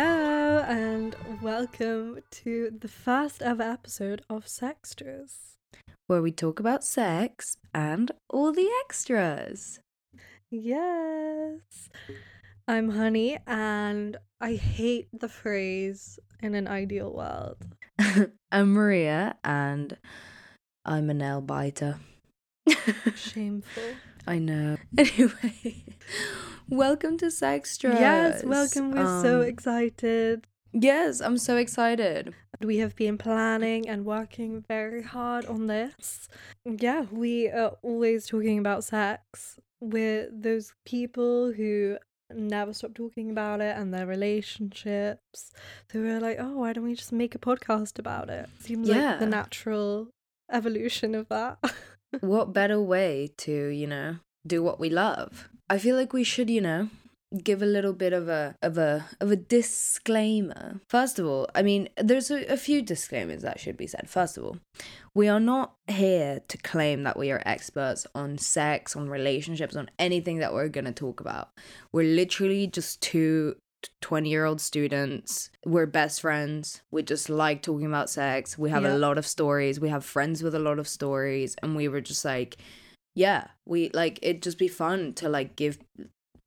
Hello and welcome to the first ever episode of Sextras. where we talk about sex and all the extras. Yes. I'm Honey and I hate the phrase in an ideal world. I'm Maria and I'm a nail biter. Shameful. I know. Anyway, welcome to Sextras. Yes, welcome. We're so Um, excited. Yes, I'm so excited. We have been planning and working very hard on this. Yeah, we are always talking about sex. We're those people who never stop talking about it and their relationships. So we're like, oh, why don't we just make a podcast about it? Seems like the natural evolution of that. What better way to, you know, do what we love? I feel like we should, you know, give a little bit of a of a of a disclaimer. First of all, I mean, there's a, a few disclaimers that should be said. First of all, we are not here to claim that we are experts on sex, on relationships, on anything that we're going to talk about. We're literally just two 20 year old students. We're best friends. We just like talking about sex. We have Yeah. a lot of stories. We have friends with a lot of stories. And we were just like, yeah, we like it'd just be fun to like give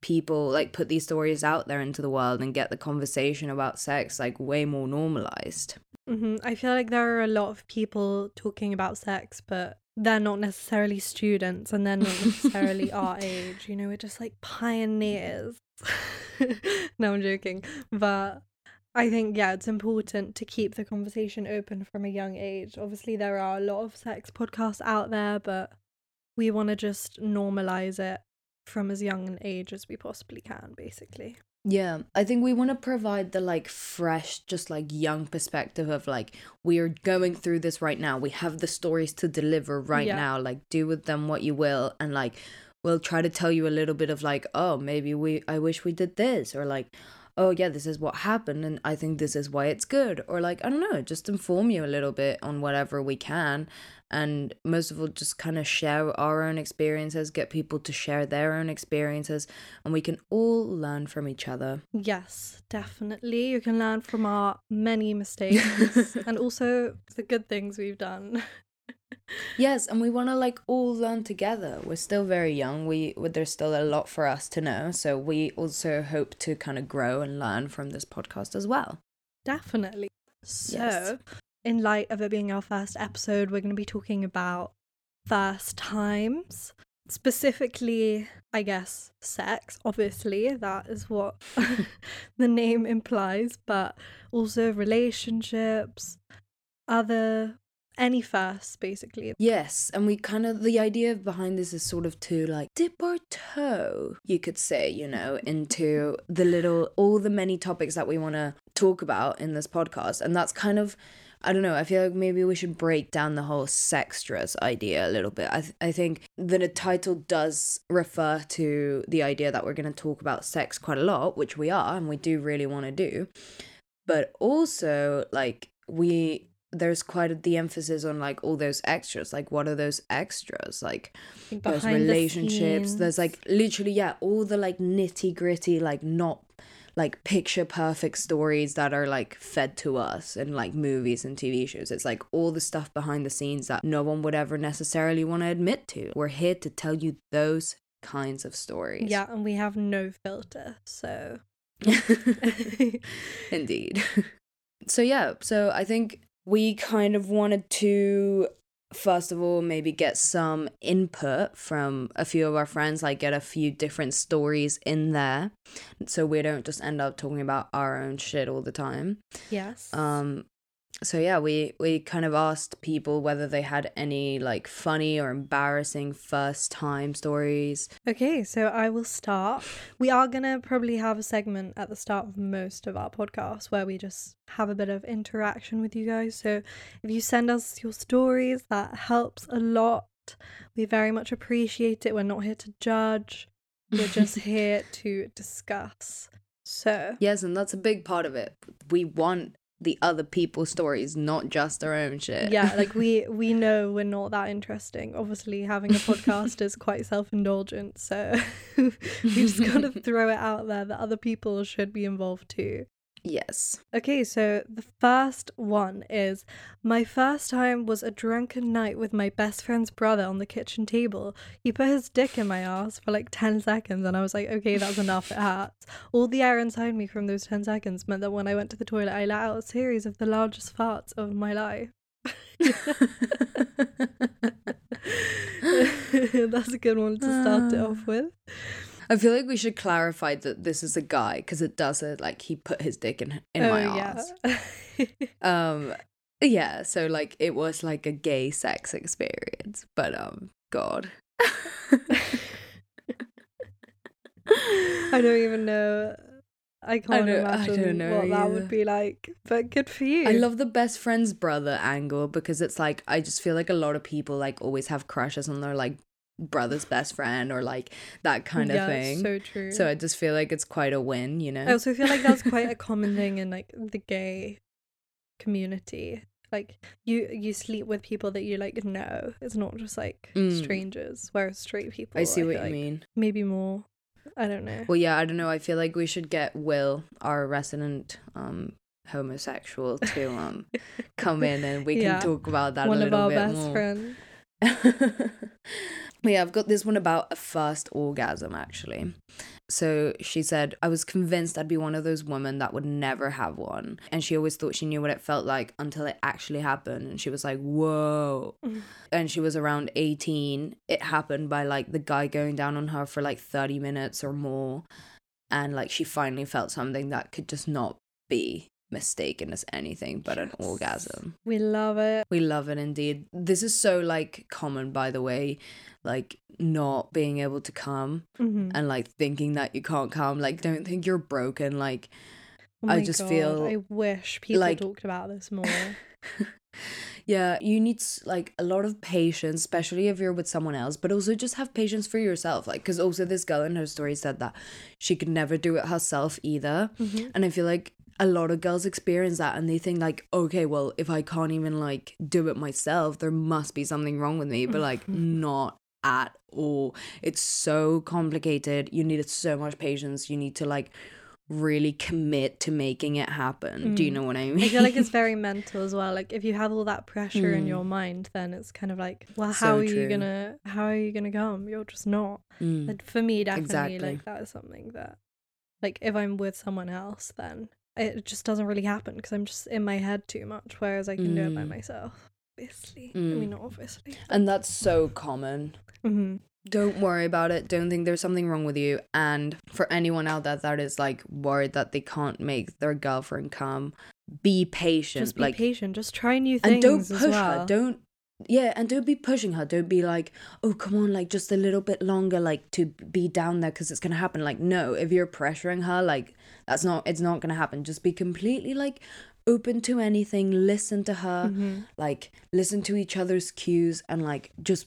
people like put these stories out there into the world and get the conversation about sex like way more normalized. hmm I feel like there are a lot of people talking about sex, but they're not necessarily students and they're not necessarily our age. You know, we're just like pioneers. no, I'm joking. But I think, yeah, it's important to keep the conversation open from a young age. Obviously, there are a lot of sex podcasts out there, but we want to just normalize it from as young an age as we possibly can, basically. Yeah, I think we want to provide the like fresh, just like young perspective of like, we are going through this right now. We have the stories to deliver right Yeah. now. Like, do with them what you will. And like, we'll try to tell you a little bit of like, oh, maybe we, I wish we did this. Or like, oh, yeah, this is what happened. And I think this is why it's good. Or like, I don't know, just inform you a little bit on whatever we can. And most of all, just kind of share our own experiences, get people to share their own experiences, and we can all learn from each other. Yes, definitely. You can learn from our many mistakes and also the good things we've done. Yes, and we want to like all learn together. We're still very young. We there's still a lot for us to know. So we also hope to kind of grow and learn from this podcast as well. Definitely. So, Yes. in light of it being our first episode, we're going to be talking about first times. Specifically, I guess, sex. Obviously, that is what the name implies, but also relationships, other, any firsts, basically. Yes, and we kind of the idea behind this is sort of to like dip our toe, you could say, you know, into the little all the many topics that we want to talk about in this podcast, and that's kind of I don't know. I feel like maybe we should break down the whole sextras idea a little bit. I th- I think that the title does refer to the idea that we're going to talk about sex quite a lot, which we are, and we do really want to do. But also, like we there's quite the emphasis on like all those extras. Like, what are those extras? Like, behind the relationships. There's like literally, yeah, all the like nitty gritty, like not like picture perfect stories that are like fed to us in like movies and TV shows. It's like all the stuff behind the scenes that no one would ever necessarily want to admit to. We're here to tell you those kinds of stories. Yeah, and we have no filter, so. Indeed. So yeah, so I think we kind of wanted to first of all maybe get some input from a few of our friends like get a few different stories in there so we don't just end up talking about our own shit all the time yes. um so yeah we we kind of asked people whether they had any like funny or embarrassing first time stories Okay, so I will start. We are going to probably have a segment at the start of most of our podcasts where we just have a bit of interaction with you guys. So if you send us your stories, that helps a lot. We very much appreciate it. We're not here to judge, we're just here to discuss. So, yes and that's a big part of it we want the other people's stories not just our own shit yeah, like we we know we're not that interesting. Obviously, having a podcast is quite self-indulgent, so we just gotta throw it out there that other people should be involved too. Yes. Okay, so the first one is my first time was a drunken night with my best friend's brother on the kitchen table. He put his dick in my ass for like 10 seconds, and I was like, okay, that's enough, it hurts. All the air inside me from those 10 seconds meant that when I went to the toilet, I let out a series of the largest farts of my life. that's a good one to start it off ah. with. I feel like we should clarify that this is a guy because it does it like he put his dick in in my Oh, ass. yeah. Um, yeah. So like it was like a gay sex experience, but um, God. I don't even know. I can't don't- I imagine know what that would be like. But good for you. I love the best friend's brother angle because it's like I just feel like a lot of people like always have crushes on their like brother's best friend or like that kind yeah, of thing. So true. So I just feel like it's quite a win, you know. I also feel like that's quite a common thing in like the gay community. Like you you sleep with people that you like know. It's not just like Mm. strangers. Whereas straight people I see feel what you like mean. Maybe more. I don't know. Well, yeah, I don't know. I feel like we should get Will, our resident um homosexual, to um come in and we can Yeah. talk about that One a of little our bit best more. friends. But yeah, I've got this one about a first orgasm actually. So she said, I was convinced I'd be one of those women that would never have one. And she always thought she knew what it felt like until it actually happened. And she was like, whoa. And she was around 18. It happened by like the guy going down on her for like 30 minutes or more. And like she finally felt something that could just not be mistaken as anything but an orgasm. We love it. We love it indeed. This is so like common, by the way, like not being able to come Mhm. and like thinking that you can't come. Like, don't think you're broken. Like, Oh I just God, feel I wish people like- talked about this more. yeah, you need like a lot of patience, especially if you're with someone else, but also just have patience for yourself. Like, because also this girl in her story said that she could never do it herself either. Mhm. And I feel like a lot of girls experience that and they think like, okay, well, if I can't even like do it myself, there must be something wrong with me. But like not at all. It's so complicated. You need so much patience. You need to like really commit to making it happen. Do you Mm. know what I mean? I feel like it's very mental as well. Like if you have all that pressure in Mm. your mind, then it's kind of like, well, So how are true. you gonna how are you gonna come? You're just not. Mm. And for me, definitely, Exactly. like that is something that, like, if I'm with someone else, then it just doesn't really happen because I'm just in my head too much. Whereas I can do it by Mm. myself. Obviously, I Mm. mean, not obviously. And that's so common. hmm Don't worry about it. Don't think there's something wrong with you. And for anyone out there that is like worried that they can't make their girlfriend come, be patient. Just be like patient. Just try new things. and don't push well. her. Don't yeah, and don't be pushing her. Don't be like, oh come on, like just a little bit longer, like to be down there because it's gonna happen. Like no, if you're pressuring her, like that's not. It's not gonna happen. Just be completely like open to anything. Listen to her. Mhm. Like listen to each other's cues and like just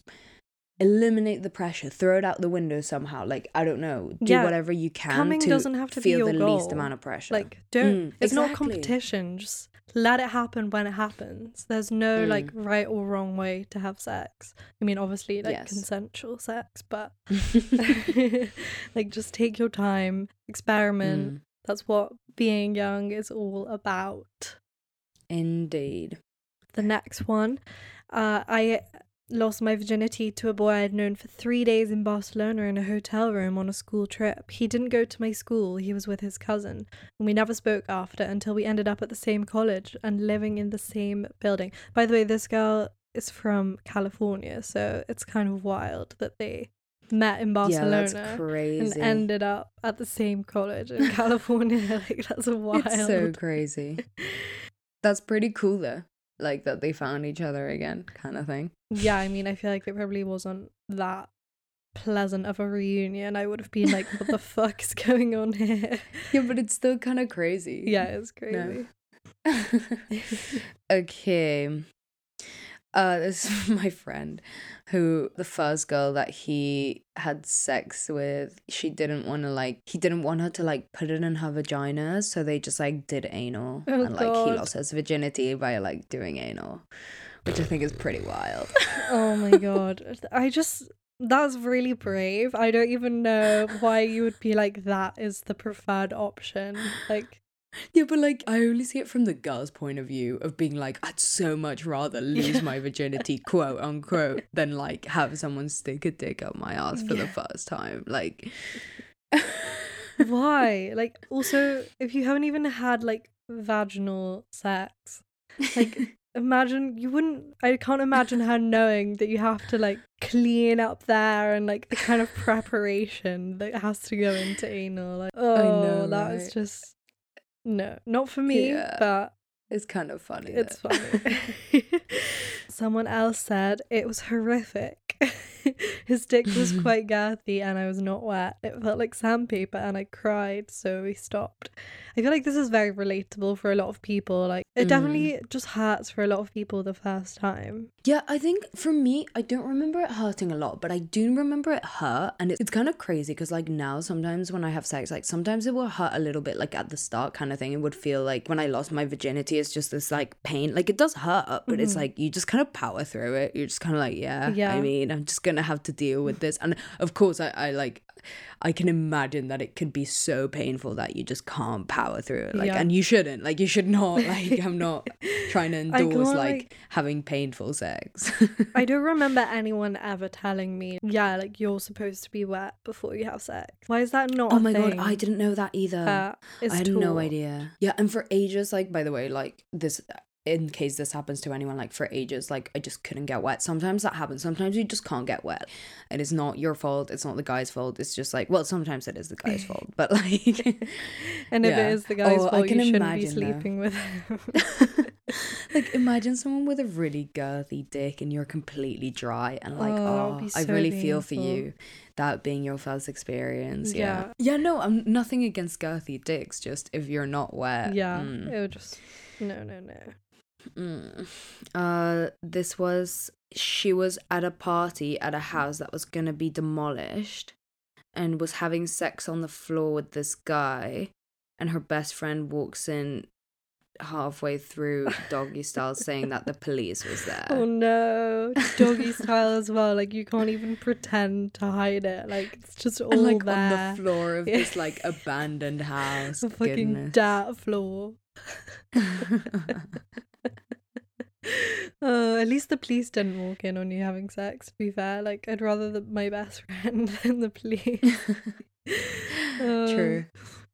eliminate the pressure throw it out the window somehow like i don't know do Yeah, whatever you can coming to doesn't have to be feel the least amount of pressure Like, don't. Mm, it's not exactly. competition. Just let it happen when it happens. There's no Mm. like right or wrong way to have sex. I mean, obviously, like Yes. consensual sex, but like just take your time, experiment. Mm, That's what being young is all about. indeed The next one, uh, I lost my virginity to a boy I'd known for three days in Barcelona in a hotel room on a school trip. He didn't go to my school, he was with his cousin, and we never spoke after until we ended up at the same college and living in the same building. By the way, this girl is from California, so it's kind of wild that they met in yeah Barcelona. that's crazy and ended up at the same college in California. like that's wild. it's so crazy that's pretty cool though like that they found each other again kind of thing Yeah, I mean, I feel like it probably wasn't that pleasant of a reunion. I would have been like, what the fuck is going on here? yeah but it's still kind of crazy Yeah, it's crazy. okay. Uh, this is my friend who the first girl that he had sex with, she didn't want to like, he didn't want her to like put it in her vagina. So they just like did anal. Oh, and like he lost his virginity by like doing anal, which I think is pretty wild. oh my god. I just, that's really brave. I don't even know why you would be like, that is the preferred option. Like, Yeah, but like I only see it from the girl's point of view of being like, I'd so much rather lose Yeah. my virginity, quote unquote, than like have someone stick a dick up my ass for the first time. Like Why? Like, also, if you haven't even had like vaginal sex, like, imagine you wouldn't. I can't imagine her knowing that you have to like clean up there and like the kind of preparation that has to go into anal. Like, oh, I know, oh, that is right? just no, not for me, Yeah. but it's kind of funny. it's though. funny. Someone else said it was horrific. His dick was quite girthy and I was not wet. It felt like sandpaper and I cried, so we stopped. I feel like this is very relatable for a lot of people. Like, it Mm. definitely just hurts for a lot of people the first time. Yeah, I think for me, I don't remember it hurting a lot, but I do remember it hurt. And it's, it's kind of crazy because, like, now sometimes when I have sex, like, sometimes it will hurt a little bit, like, at the start kind of thing. It would feel like when I lost my virginity, it's just this, like, pain. Like, it does hurt, but it's Mhm. like you just kind of power through it. You're just kind of like, yeah, Yeah. I mean, I'm just going to have to deal with this. And of course, I, I like, I can imagine that it could be so painful that you just can't power through it. Like, Yeah. and you shouldn't. Like, you should not. Like, I'm not trying to endorse, like, like- having painful sex. I don't remember anyone ever telling me, yeah, like you're supposed to be wet before you have sex. Why is that not Oh my god, I didn't know that either. is I had no idea. Yeah, and for ages, like by the way, like this in case this happens to anyone, like for ages, like I just couldn't get wet. Sometimes that happens. Sometimes you just can't get wet. And It is not your fault. It's not the guy's fault. It's just like well, sometimes it is the guy's fault. But like And if Yeah. it is the guy's Oh, I fault, can you shouldn't be imagine, though. sleeping with him. like imagine someone with a really girthy dick and you're completely dry and like Oh, oh, be I so really feel for you that being your first experience yeah Yeah. yeah no I'm nothing against girthy dicks just if you're not wet yeah, mm. it would just no, no, no. Mm. Uh, this was she was at a party at a house that was gonna be demolished, and was having sex on the floor with this guy, and her best friend walks in halfway through doggy style saying that the police was there. Oh no, doggy style as well. Like you can't even pretend to hide it. Like it's just all and like there. on the floor of Yeah. this like abandoned house. the fucking Goodness. dirt floor. Uh, at least the police didn't walk in on you having sex. To be fair, like I'd rather the, my best friend than the police. True.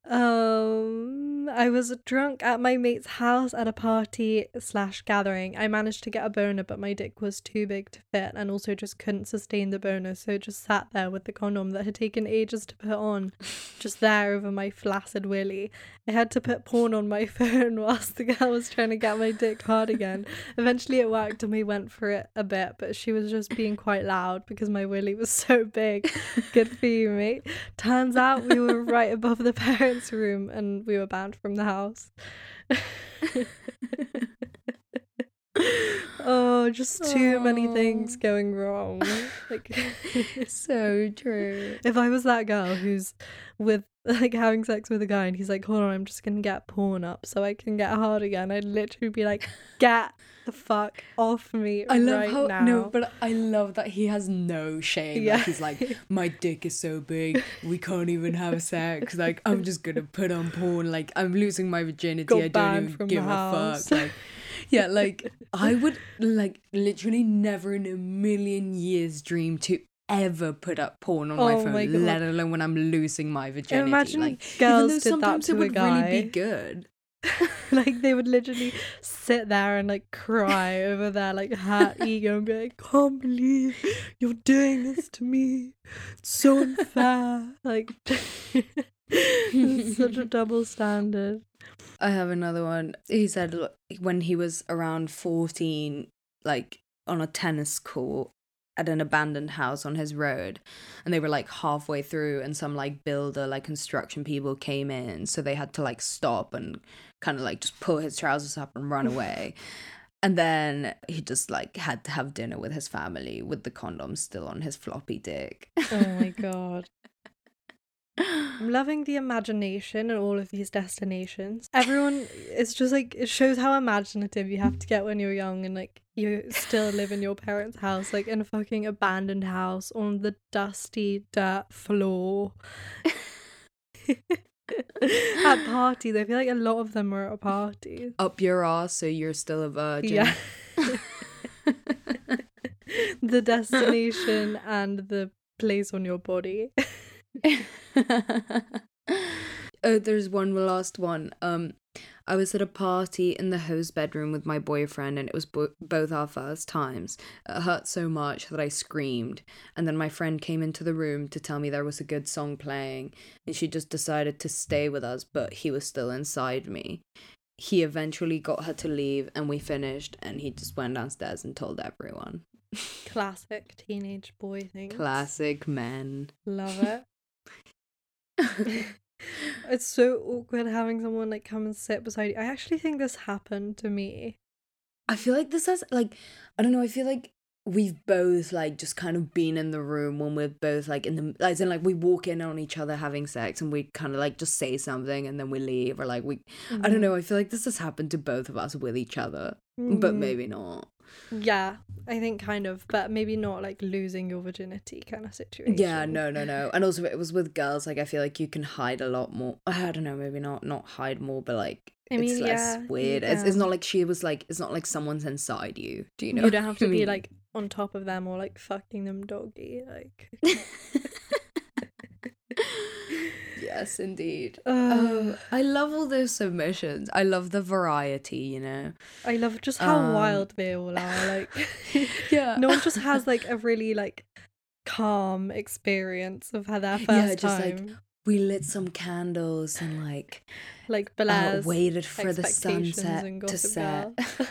Um, I was drunk at my mate's house at a party slash gathering. I managed to get a boner, but my dick was too big to fit, and also just couldn't sustain the boner, so it just sat there with the condom that had taken ages to put on, just there over my flaccid willy. I had to put porn on my phone whilst the girl was trying to get my dick hard again. Eventually, it worked, and we went for it a bit, but she was just being quite loud because my willy was so big. Good for you, mate. Turns out we were right above the parents' room and we were banned from the house. oh, just too many things going wrong. Like so true. if I was that girl who's with like having sex with a guy and he's like, hold on, I'm just gonna get porn up so I can get hard again, I'd literally be like, get the fuck off me I love right how now. no, but I love that he has no shame. Yeah. Like he's like, my dick is so big, we can't even have sex. Like I'm just gonna put on porn. Like I'm losing my virginity. Got I don't even give a house. fuck. Like, yeah, like I would like literally never in a million years dream to ever put up porn on my Oh phone, my let alone when I'm losing my virginity. Imagine like girls even though did that sometimes to it a would really be good. like they would literally sit there and like cry over their like hurt ego and be like, "Can't believe you're doing this to me. It's so unfair." Like, such a double standard. I have another one. He said look, when he was around 14, like on a tennis court at an abandoned house on his road, and they were like halfway through, and some like builder, like construction people came in, so they had to like stop and kind of like just pull his trousers up and run away. And then he just like had to have dinner with his family with the condom still on his floppy dick. Oh my god. I'm loving the imagination and all of these destinations. Everyone, it's just like, it shows how imaginative you have to get when you're young and like you still live in your parents' house, like in a fucking abandoned house on the dusty dirt floor. at parties. I feel like a lot of them were at parties. Up your ass so you're still a virgin. Yeah. the destination and the place on your body. oh, there's one last one. Um, I was at a party in the host bedroom with my boyfriend, and it was bo- both our first times. It hurt so much that I screamed, and then my friend came into the room to tell me there was a good song playing, and she just decided to stay with us, but he was still inside me. He eventually got her to leave, and we finished, and he just went downstairs and told everyone. Classic teenage boy thing. Classic men. Love it. it's so awkward having someone like come and sit beside you. I actually think this happened to me. I feel like this has like I don't know, I feel like we've both like just kind of been in the room when we're both like in the as in like we walk in on each other having sex and we kind of like just say something and then we leave or like we Mm-hmm. I don't know, I feel like this has happened to both of us with each other. But Mhm. maybe not. Yeah, I think kind of, but maybe not like losing your virginity kind of situation. Yeah, no, no, no. And also it was with girls, like I feel like you can hide a lot more. I don't know, maybe not not hide more, but like I it's mean, less yeah, you weird. It's, it's not like she was like it's not like someone's inside you. Do you know? You don't have to be like on top of them or like fucking them doggy. Like, yes, indeed. uh, Oh, I love all those submissions. I love the variety, you know. I love just how um, wild they all are. Like, Yeah. no one just has like a really like calm experience of how their first Yeah, just, like. We lit some candles and like Like, uh, Blair's waited for the sunset to set.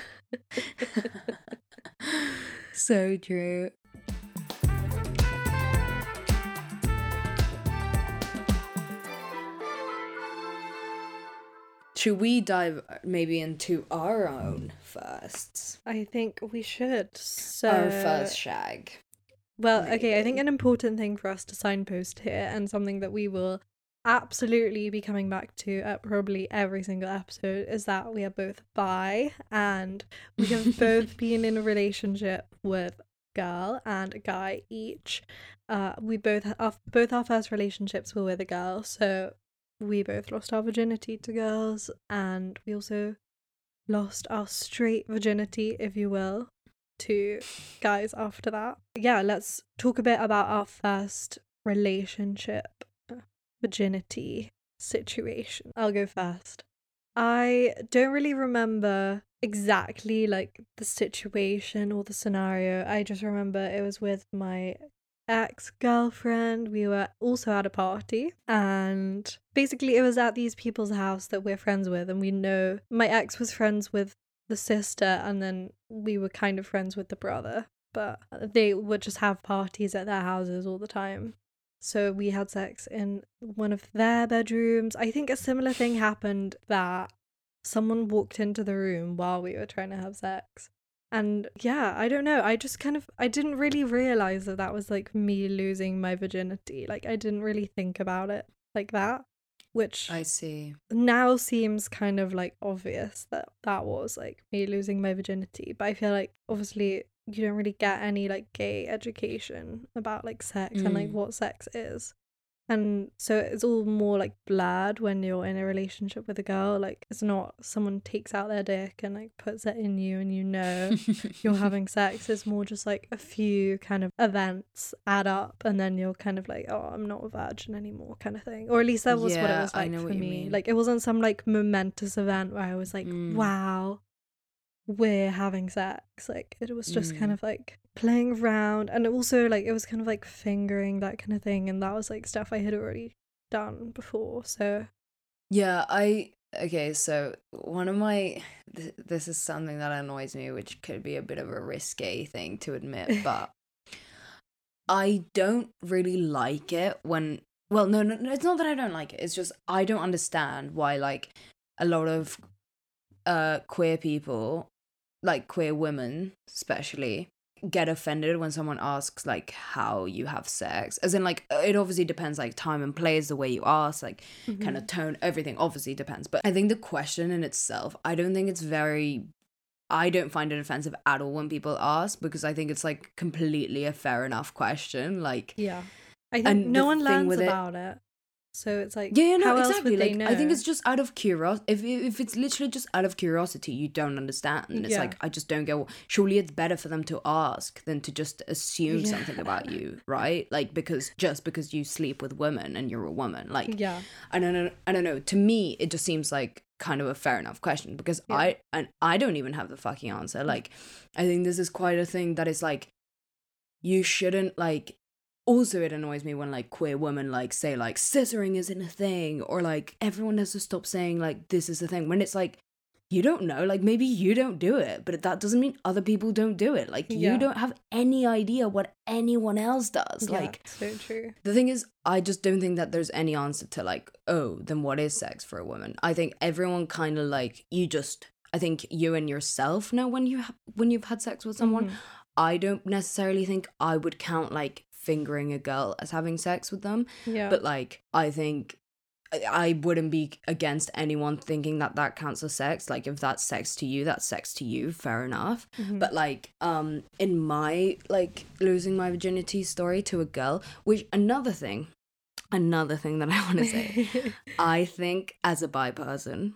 So true. Should we dive uh, maybe into our own firsts? I think we should. So our first shag. Well, okay, I think an important thing for us to signpost here and something that we will absolutely be coming back to at probably every single episode is that we are both bi and we have both been in a relationship with a girl and a guy each. Uh we both our both our first relationships were with a girl, so we both lost our virginity to girls and we also lost our straight virginity, if you will, to guys after that. Yeah, let's talk a bit about our first relationship uh, virginity situation. I'll go first. I don't really remember exactly like the situation or the scenario. I just remember it was with my ex girlfriend. We were also at a party, and basically, it was at these people's house that we're friends with, and we know my ex was friends with the sister, and then we were kind of friends with the brother, but they would just have parties at their houses all the time. So we had sex in one of their bedrooms. I think a similar thing happened that someone walked into the room while we were trying to have sex. And yeah, I don't know. I just kind of I didn't really realize that that was like me losing my virginity. Like I didn't really think about it like that, which I see. now seems kind of like obvious that that was like me losing my virginity. But I feel like obviously you don't really get any like gay education about like sex and like Mm. what sex is. And so it's all more like blurred when you're in a relationship with a girl. Like it's not someone takes out their dick and like puts it in you and you know you're having sex. It's more just like a few kind of events add up and then you're kind of like, oh, I'm not a virgin anymore kind of thing. Or at least that was what it Yeah, was I like know for what you me. mean. Like it wasn't some like momentous event where I was like, Mm. wow, we're having sex. Like it was just kind Mm. of like playing around and also like it was kind of like fingering that kind of thing and that was like stuff I had already done before. So Yeah, I okay, so one of my th- this is something that annoys me, which could be a bit of a risque thing to admit, but I don't really like it when well, no, no, no, it's not that I don't like it. It's just I don't understand why like a lot of uh queer people, like queer women especially, get offended when someone asks like how you have sex. As in like it obviously depends like time and place, the way you ask, like kind of mm-hmm. tone, everything obviously depends. But I think the question in itself, I don't think it's very I don't find it offensive at all when people ask because I think it's like completely a fair enough question. Like yeah. I think And no one learns with it- about it. So it's like, Yeah, yeah, no, exactly. Like, know? I think it's just out of curiosity. If if it's literally just out of curiosity, you don't understand. And it's Yeah. like I just don't get. Surely it's better for them to ask than to just assume Yeah. something about you, right? Like because just because you sleep with women and you're a woman, like yeah, I don't know. I don't know. To me, it just seems like kind of a fair enough question because Yeah. I and I don't even have the fucking answer. Like, I think this is quite a thing that is like, you shouldn't like. Also, it annoys me when like queer women like say like scissoring isn't a thing or like everyone has to stop saying like this is the thing when it's like you don't know like maybe you don't do it but that doesn't mean other people don't do it like Yeah. you don't have any idea what anyone else does yeah, like so true. the thing is, I just don't think that there's any answer to like, oh, then what is sex for a woman? I think everyone kind of like you just. I think you and yourself know when you ha- when you've had sex with someone. Mhm. I don't necessarily think I would count like fingering a girl as having sex with them, Yeah, but like I think I- wouldn't be against anyone thinking that that counts as sex. Like if that's sex to you, that's sex to you. Fair enough Mhm. but like um in my like losing my virginity story to a girl which another thing another thing that i want to say i think as a bi person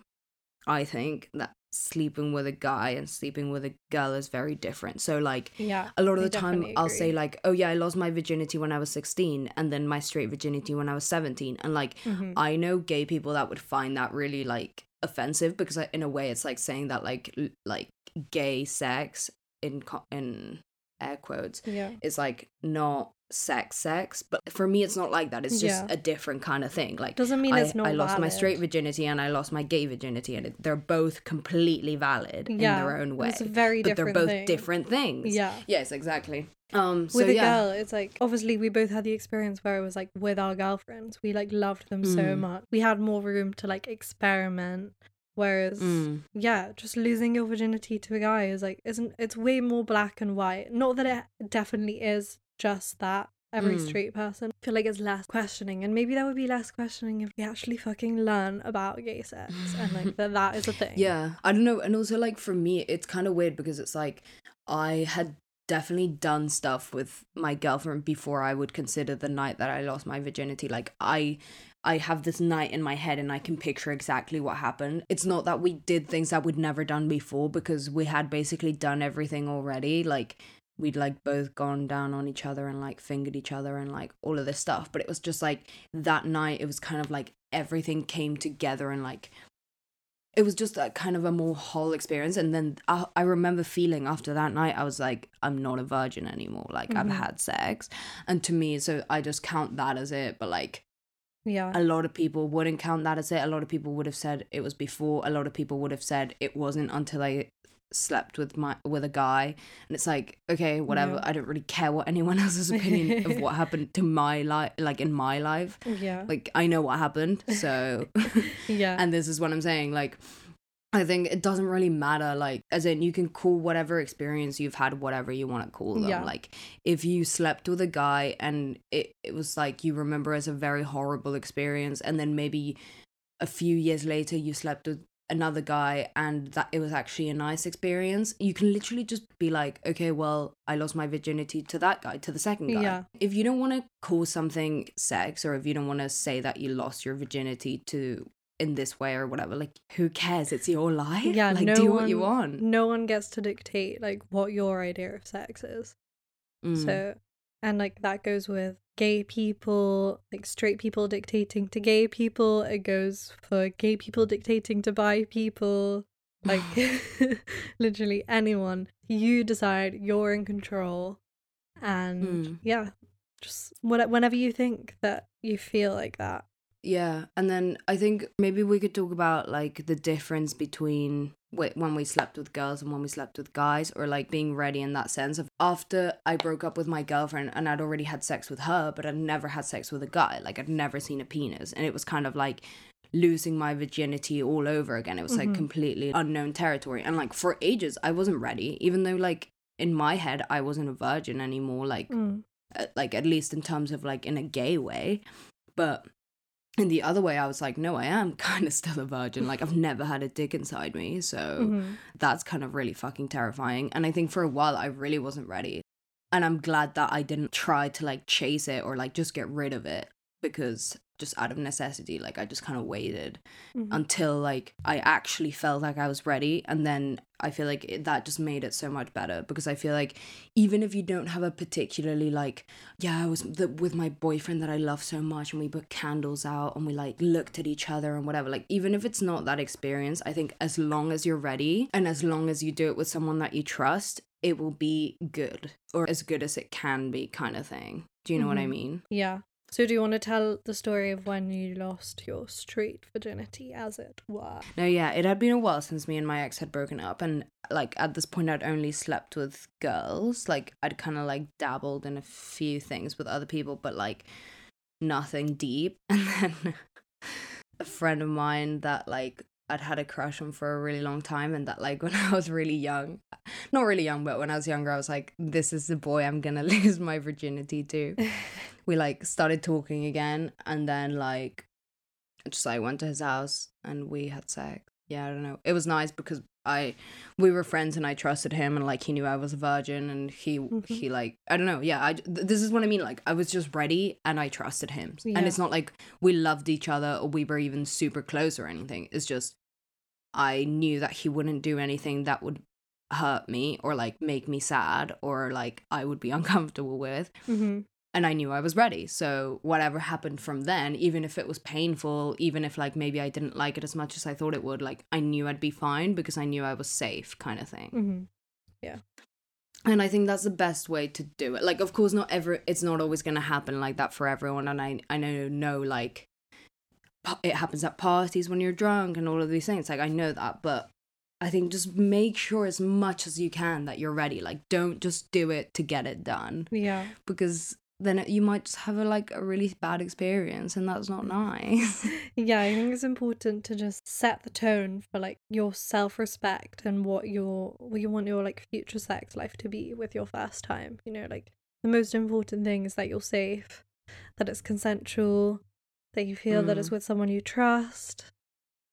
i think that sleeping with a guy and sleeping with a girl is very different. So like yeah, a lot of the time i'll say like oh yeah i lost my virginity when i was 16 and then my straight virginity when i was 17 and like Mhm. I know gay people that would find that really like offensive because in a way it's like saying that like l- like gay sex in co- in air quotes yeah, is like not sex sex but for me it's not like that it's just Yeah. a different kind of thing like doesn't mean I, it's not I lost my straight virginity and I lost my gay virginity and it, they're both completely valid in their own way It's a very but they're both thing. different things Yeah. yes exactly um so with a yeah girl, it's like obviously we both had the experience where it was like with our girlfriends, we like loved them so Mm. much. We had more room to like experiment. Whereas, Mm. yeah, just losing your virginity to a guy is like isn't it's way more black and white. Not that it definitely is just that. Every Mm. straight person I feel like it's less questioning, and maybe there would be less questioning if we actually fucking learn about gay sex and like that that is a thing. Yeah, I don't know. And also, like, for me, it's kind of weird because it's like I had definitely done stuff with my girlfriend before I would consider the night that I lost my virginity. Like, I. I have this night in my head and I can picture exactly what happened. It's not that we did things that we'd never done before because we had basically done everything already. Like we'd like both gone down on each other and like fingered each other and like all of this stuff. But it was just like that night it was kind of like everything came together and like it was just a kind of a more whole experience and then I, I remember feeling after that night i was like i'm not a virgin anymore like Mhm. i've had sex and to me so i just count that as it but like yeah, a lot of people wouldn't count that as it a lot of people would have said it was before a lot of people would have said it wasn't until i slept with my with a guy and it's like okay whatever Yeah. i don't really care what anyone else's opinion of what happened to my life like in my life yeah, like i know what happened so yeah, and this is what i'm saying like i think it doesn't really matter like as in you can call whatever experience you've had whatever you want to call them Yeah. like if you slept with a guy and it, it was like you remember as a very horrible experience and then maybe a few years later you slept with another guy and that it was actually a nice experience you can literally just be like okay well i lost my virginity to that guy to the second guy Yeah. if you don't want to call something sex or if you don't want to say that you lost your virginity to in this way or whatever like who cares it's your life yeah. like no do one, what you want No one gets to dictate like what your idea of sex is. Mm. So, and like that goes with gay people, like straight people dictating to gay people. It goes for gay people dictating to bi people. Like, literally anyone. You decide, you're in control. And Mm. yeah, just what, whenever you think that you feel like that. Yeah, and then I think maybe we could talk about like the difference between when we slept with girls and when we slept with guys, or like being ready in that sense of after I broke up with my girlfriend and I'd already had sex with her, but I'd never had sex with a guy. Like I'd never seen a penis, and it was kind of like losing my virginity all over again. It was like Mhm. completely unknown territory, and like for ages I wasn't ready, even though like in my head I wasn't a virgin anymore. Like Mm. like at least in terms of like in a gay way but in the other way i was like no i am kind of still a virgin. Like i've never had a dick inside me. So Mhm. that's kind of really fucking terrifying. And i think for a while i really wasn't ready. And i'm glad that i didn't try to like chase it or like just get rid of it because just out of necessity like i just kind of waited Mhm. until like i actually felt like i was ready and then i feel like it, that just made it so much better because i feel like even if you don't have a particularly like yeah i was the, with my boyfriend that i love so much and we put candles out and we like looked at each other and whatever like even if it's not that experience i think as long as you're ready and as long as you do it with someone that you trust it will be good or as good as it can be kind of thing do you know what i Mhm. mean Yeah. So do you want to tell the story of when you lost your street virginity, as it were? No, yeah, it had been a while since me and my ex had broken up, and like at this point, I'd only slept with girls. Like I'd kind of like dabbled in a few things with other people, but like nothing deep. And then a friend of mine that like I'd had a crush on for a really long time, and that like when I was really young, not really young, but when I was younger, I was like, this is the boy I'm gonna lose my virginity to. we like started talking again, and then like just like went to his house and we had sex. Yeah, I don't know. It was nice because I we were friends and I trusted him and like he knew I was a virgin and he Mhm. he like I don't know. Yeah, I th- this is what I mean like I was just ready and I trusted him. Yeah. And it's not like we loved each other or we were even super close or anything. It's just I knew that he wouldn't do anything that would hurt me or like make me sad or like I would be uncomfortable with hmm and I knew I was ready. So whatever happened from then, even if it was painful, even if like maybe I didn't like it as much as I thought it would, like I knew I'd be fine because I knew I was safe, kind of thing. hmm And I think that's the best way to do it. Like, of course, not ever. It's not always gonna happen like that for everyone. And I I know know like it happens at parties when you're drunk and all of these things. Like I know that, but. I think just make sure as much as you can that you're ready. Like, don't just do it to get it done Yeah. because then you might just have a like a really bad experience and that's not nice Yeah, I think it's important to just set the tone for like your self respect and what your what you want your like future sex life to be with your first time. You know, like the most important thing is that you're safe, that it's consensual, that you feel that it's Mm. with someone you trust.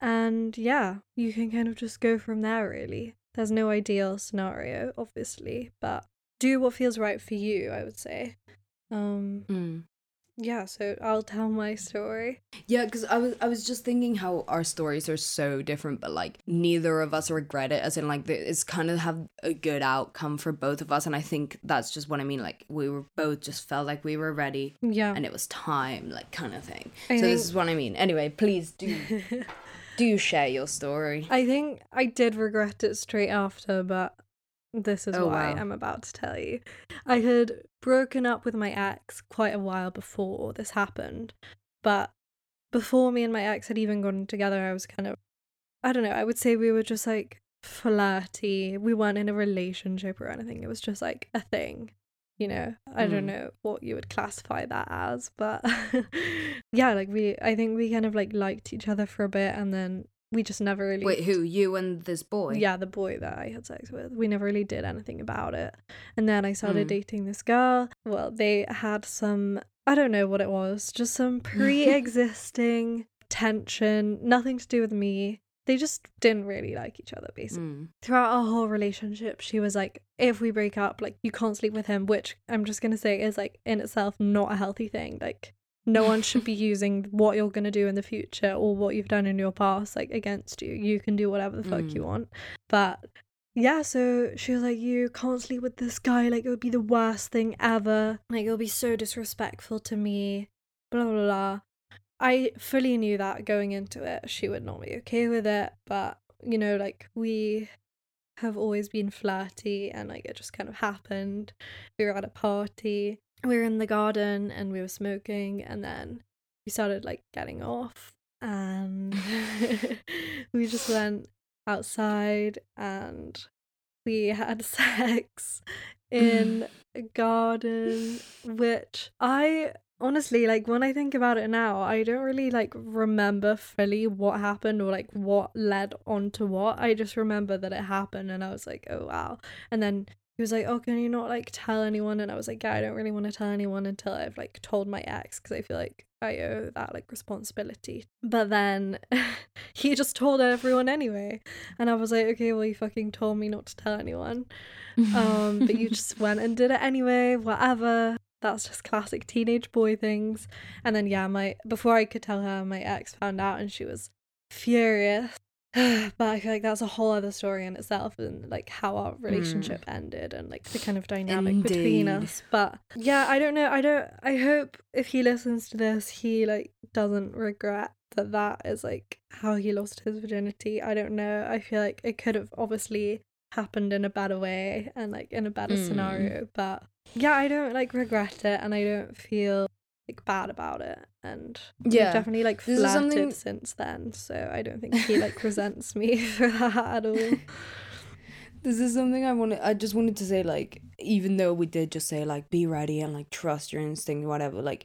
And yeah, you can kind of just go from there really. There's no ideal scenario, obviously, but do what feels right for you, I would say. Um Mm. yeah, so I'll tell my story. yeah because i was i was just thinking how our stories are so different but like neither of us regret it as in like it's kind of have a good outcome for both of us and i think that's just what i mean like we were both just felt like we were ready Yeah. and it was time like kind of thing I so think- this is what i mean anyway please do do share your story I think I did regret it straight after, but this is Oh, why wow. I'm about to tell you. I had broken up with my ex quite a while before this happened, but before me and my ex had even gotten together, I was kind of, I don't know, I would say we were just like flirty. We weren't in a relationship or anything. It was just like a thing. You know, I don't Mm. know what you would classify that as, but yeah, like we, I think we kind of like liked each other for a bit and then we just never really wait who you and this boy yeah, the boy that I had sex with. We never really did anything about it. And then I started Mm. dating this girl. Well, they had some, I don't know what it was, just some pre existing tension, nothing to do with me. They just didn't really like each other, basically. Mm. Throughout our whole relationship, she was like, if we break up, like, you can't sleep with him, which I'm just going to say is, like, in itself, not a healthy thing. Like, no one should be using what you're going to do in the future or what you've done in your past like against you. You can do whatever the fuck you Mm. want. But yeah so she was like you can't sleep with this guy. Like it would be the worst thing ever. Like it'll be so disrespectful to me. Blah blah blah. I fully knew that going into it she would not be okay with it. But you know like we have always been flirty and like it just kind of happened. We were at a party we were in the garden and we were smoking and then we started like getting off and we just went outside and we had sex in a garden which i honestly like when i think about it now i don't really like remember fully what happened or like what led on to what. I just remember that it happened and i was like oh wow. And then he was like, "Oh, can you not like tell anyone?" And I was like, "Yeah, I don't really want to tell anyone until I've like told my ex because I feel like I owe that like responsibility." But then he just told everyone anyway, and I was like, "Okay, well, you fucking told me not to tell anyone, um, but you just went and did it anyway. Whatever." that's just classic teenage boy things. And then yeah, my before I could tell her, my ex found out and she was furious. but I feel like that's a whole other story in itself and like how our relationship ended and like the kind of dynamic between us. But yeah, I don't know. I don't I hope if he listens to this, he like doesn't regret that that is like how he lost his virginity. I don't know. I feel like it could have obviously happened in a better way and like in a better Mm. scenario, but yeah, I don't like regret it and I don't feel like bad about it and we've Yeah. definitely like flirted something- since then so i don't think he like resents me for that at all This is something I wanted. I just wanted to say, like, even though we did just say, like, be ready and like trust your instinct, whatever. Like,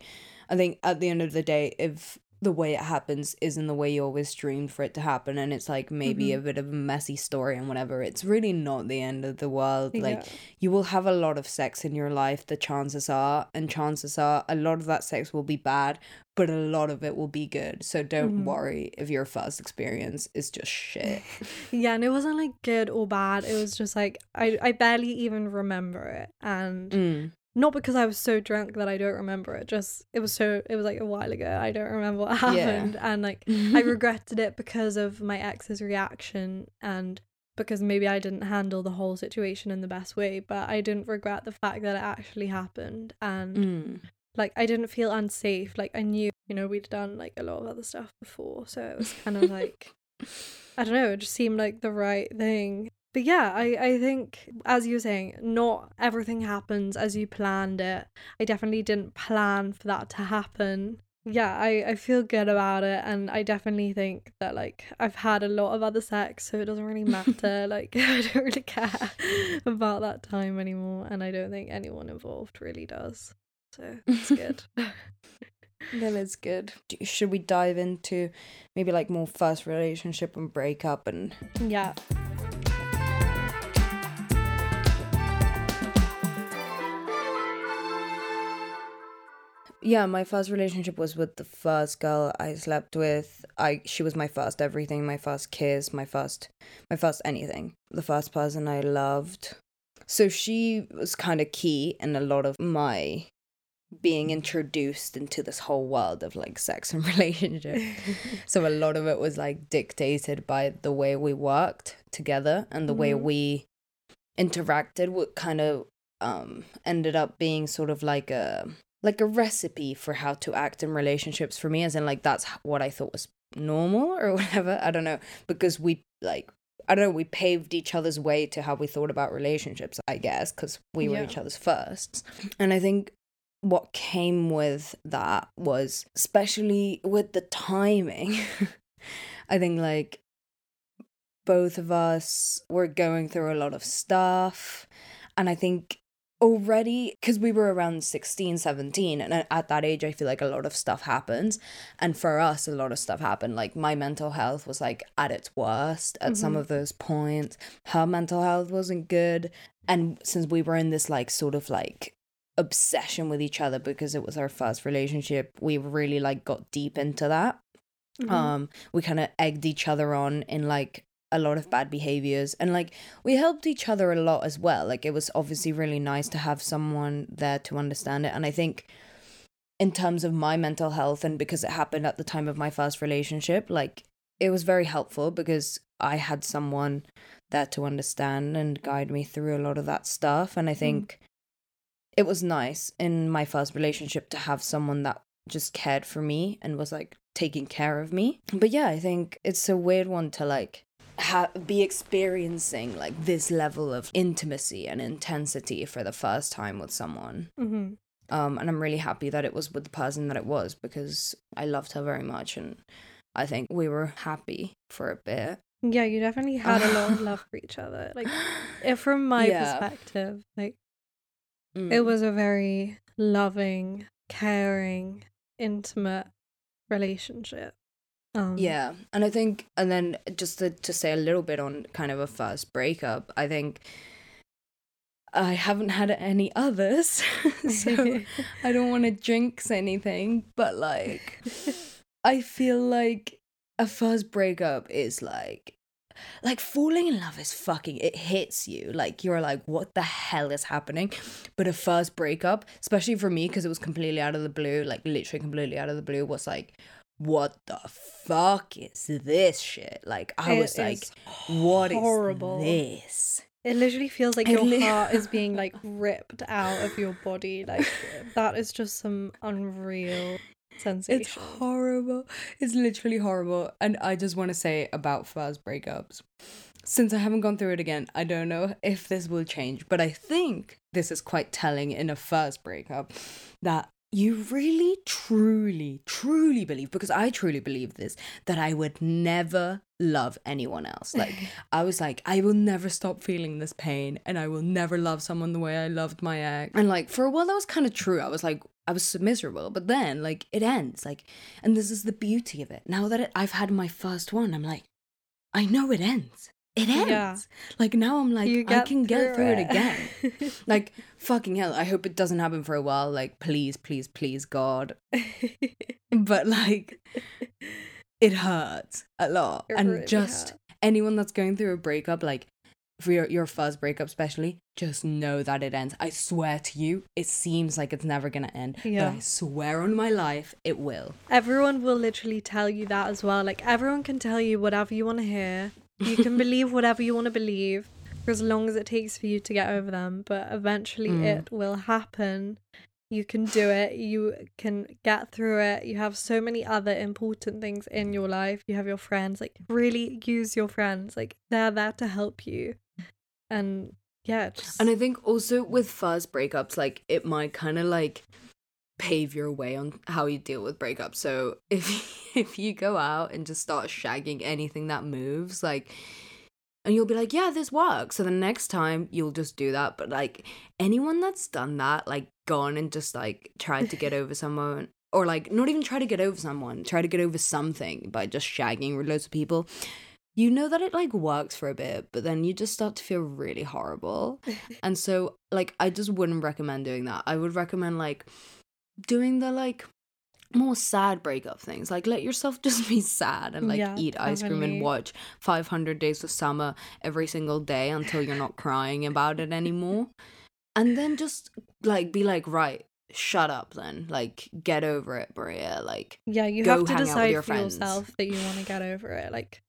I think at the end of the day, if the way it happens isn't the way you always dreamed for it to happen, and it's like maybe a bit of a messy story and whatever, it's really not the end of the world. Like, you will have a lot of sex in your life. The chances are, and chances are, a lot of that sex will be bad, but a lot of it will be good. So don't Mhm. worry if your first experience is just shit. yeah and it wasn't like good or bad it was just like i i barely even remember it and Mm. Not because i was so drunk that i don't remember it just it was so it was like a while ago i don't remember what Yeah. happened and like I regretted it because of my ex's reaction and because maybe I didn't handle the whole situation in the best way, but I didn't regret the fact that it actually happened and Mm. like I didn't feel unsafe. Like I knew, you know, we'd done like a lot of other stuff before, so it was kind of like I don't know, it just seemed like the right thing. But yeah, I, I think as you were saying, not everything happens as you planned it. I definitely didn't plan for that to happen. Yeah, I, I feel good about it and I definitely think that like I've had a lot of other sex, so it doesn't really matter. like I don't really care about that time anymore and I don't think anyone involved really does. So it's good. That is good. Should we dive into maybe like more first relationship and breakup and yeah. Yeah, my first relationship was with the first girl I slept with. I she was my first everything, my first kiss, my first my first anything. The first person I loved. So she was kind of key in a lot of my being introduced into this whole world of like sex and relationship. so a lot of it was like dictated by the way we worked together and the way Mhm. we interacted what kind of um ended up being sort of like a like a recipe for how to act in relationships for me as in like that's what I thought was normal or whatever I don't know because we like I don't know we paved each other's way to how we thought about relationships I guess cuz we were Yeah. each other's firsts and I think what came with that was especially with the timing I think like both of us were going through a lot of stuff and I think already because we were around 16 17 and at- at that age i feel like a lot of stuff happens. And for us a lot of stuff happened. Like my mental health was like at its worst at some Mhm. of those points. Her mental health wasn't good. And since we were in this like sort of like obsession with each other because it was our first relationship we really like got deep into that. Mhm. um we kind of egged each other on in like a lot of bad behaviors and like we helped each other a lot as well like it was obviously really nice to have someone there to understand it and i think in terms of my mental health and because it happened at the time of my first relationship like it was very helpful because i had someone there to understand and guide me through a lot of that stuff and i mm. think it was nice in my first relationship to have someone that just cared for me and was like taking care of me. But yeah, I think it's a weird one to like ha- be experiencing like this level of intimacy and intensity for the first time with someone. Mhm. Um, and I'm really happy that it was with the person that it was because I loved her very much and I think we were happy for a bit. Yeah, you definitely had a lot of love for each other. Like if from my Yeah. perspective, like it Mm. was a very loving, caring, intimate relationship. Um Yeah, and I think, and then just to, to say a little bit on kind of a first breakup, I think I haven't had any others, so I don't want to jinx anything, but like, I feel like a first breakup is like like falling in love is fucking it hits you. Like you're like what the hell is happening? But a first breakup especially for me because it was completely out of the blue like literally completely out of the blue was like what the fuck is this shit like i It was like is what is horrible. this It literally feels like It your li- heart is being like ripped out of your body. Like that is just some unreal sensation. It's horrible. It's literally horrible. And I just want to say about first breakups. Since I haven't gone through it again, I don't know if this will change, but I think this is quite telling in a first breakup that you really, truly, truly believe, because I truly believe this, that I would never love anyone else. Like, I was like, I will never stop feeling this pain and I will never love someone the way I loved my ex. And like, for a while, that was kind of true. I was like, I was so miserable, but then like it ends. Like, and this is the beauty of it. Now that it, I've had my first one, I'm like, I know it ends. It ends. Yeah. Like now I'm like, I can get through it, it. again. like fucking hell. I hope it doesn't happen for a while. Like, please, please, please, God. But like, it hurts a lot. It and really just hurts. anyone that's going through a breakup, like for your, your first breakup especially, just know that it ends. I swear to you, it seems like it's never gonna end. Yeah. But I swear on my life, it will. Everyone will literally tell you that as well. Like everyone can tell you whatever you want to hear. You can believe whatever you want to believe for as long as it takes for you to get over them, but eventually Mm. it will happen. You can do it. You can get through it. You have so many other important things in your life. You have your friends. Like really use your friends. Like they're there to help you. And yeah, just And I think also with first breakups, like it might kind of like pave your way on how you deal with breakups. So if if you go out and just start shagging anything that moves, like and you'll be like, yeah, this works. So the next time you'll just do that. But like anyone that's done that, like gone and just like tried to get over someone or like not even try to get over someone, try to get over something by just shagging with loads of people. You know that it like works for a bit, but then you just start to feel really horrible. And so, like, I just wouldn't recommend doing that. I would recommend, like, doing the, like, more sad breakup things. Like, let yourself just be sad and, like, Yeah, eat ice cream and watch 500 Days of Summer every single day until you're not crying about it anymore. And then just, like, be like, right, shut up then. Like, get over it, Maria. Like, Yeah, you go have to hang out with decide your for friends. yourself that you want to get over it. Like,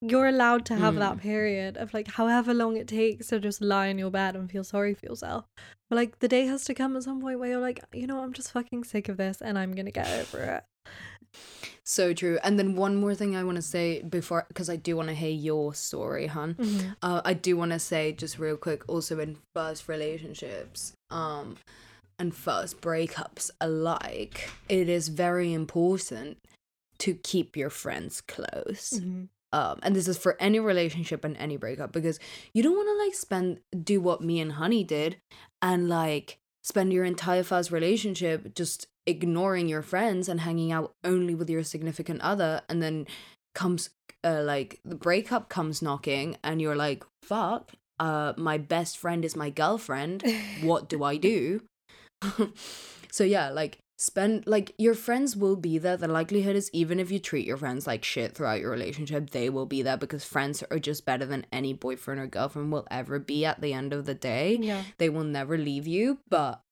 you're allowed to have that Mm. period of like however long it takes to just lie in your bed and feel sorry for yourself. But like, the day has to come at some point where you're like, you know, I'm just fucking sick of this and I'm gonna get over it. so true. And then one more thing I want to say before, because I do want to hear your story, hun. Mhm. Uh, I do want to say just real quick, also in first relationships, um, and first breakups alike, it is very important to keep your friends close. Mhm. Um, and this is for any relationship and any breakup because you don't want to like spend do what me and Honey did and like spend your entire first relationship just ignoring your friends and hanging out only with your significant other and then comes uh, like the breakup comes knocking and you're like fuck uh my best friend is my girlfriend what do I do? so yeah, like spend like your friends will be there. The likelihood is even if you treat your friends like shit throughout your relationship, they will be there because friends are just better than any boyfriend or girlfriend will ever be at the end of the day. Yeah. They will never leave you, but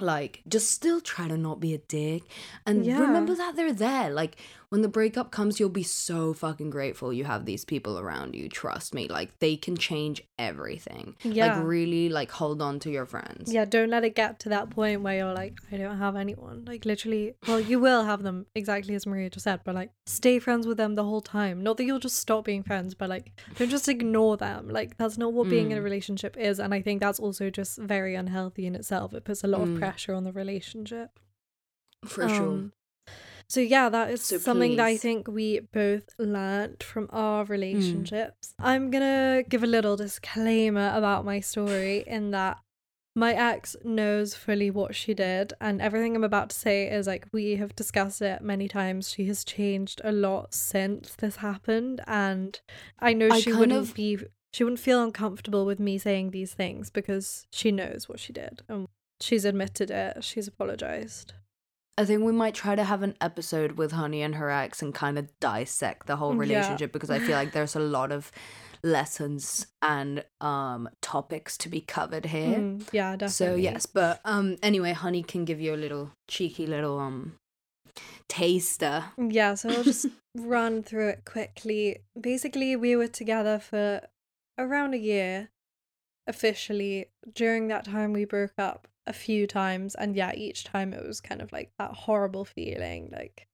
like just still try to not be a dick and Yeah. remember that they're there like when the breakup comes you'll be so fucking grateful you have these people around you trust me like they can change everything Yeah. like really like hold on to your friends Yeah, don't let it get to that point where you're like, I don't have anyone. Like literally, well, you will have them exactly as Maria just said, but like stay friends with them the whole time. Not that you'll just stop being friends, but like don't just ignore them. Like that's not what being in a Mm. relationship is, and I think that's also just very unhealthy in itself. It puts a lot of Mm. pressure on the relationship. for sure Um, So yeah, that is So something that I think we both learnt from our Mm. relationships. I'm gonna give a little disclaimer about my story in that my ex knows fully what she did, and everything I'm about to say is like we have discussed it many times. She has changed a lot since this happened, and I know I she wouldn't of- be she wouldn't feel uncomfortable with me saying these things because she knows what she did and she's admitted it. She's apologized. I think we might try to have an episode with Honey and her ex and kind of dissect the whole Yeah. relationship because I feel like there's a lot of lessons and um topics to be covered here. Mm, yeah, definitely. So yes, but um anyway, Honey can give you a little cheeky little um taster. Yeah, so I'll just run through it quickly. Basically, we were together for around a year officially. During that time, we broke up a few times, and yeah, each time it was kind of like that horrible feeling. Like,